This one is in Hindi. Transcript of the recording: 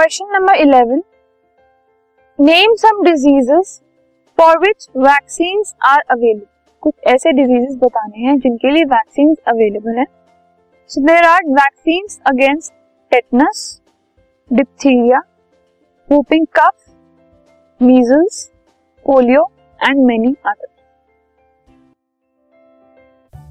Question number eleven name some diseases for which vaccine are available कुछ ऐसे डिजीजेस बताने हैं जिनके लिए वैक्सीन अवेलेबल है। So there are vaccine against tetanus diphtheria whooping cough measles polio and many other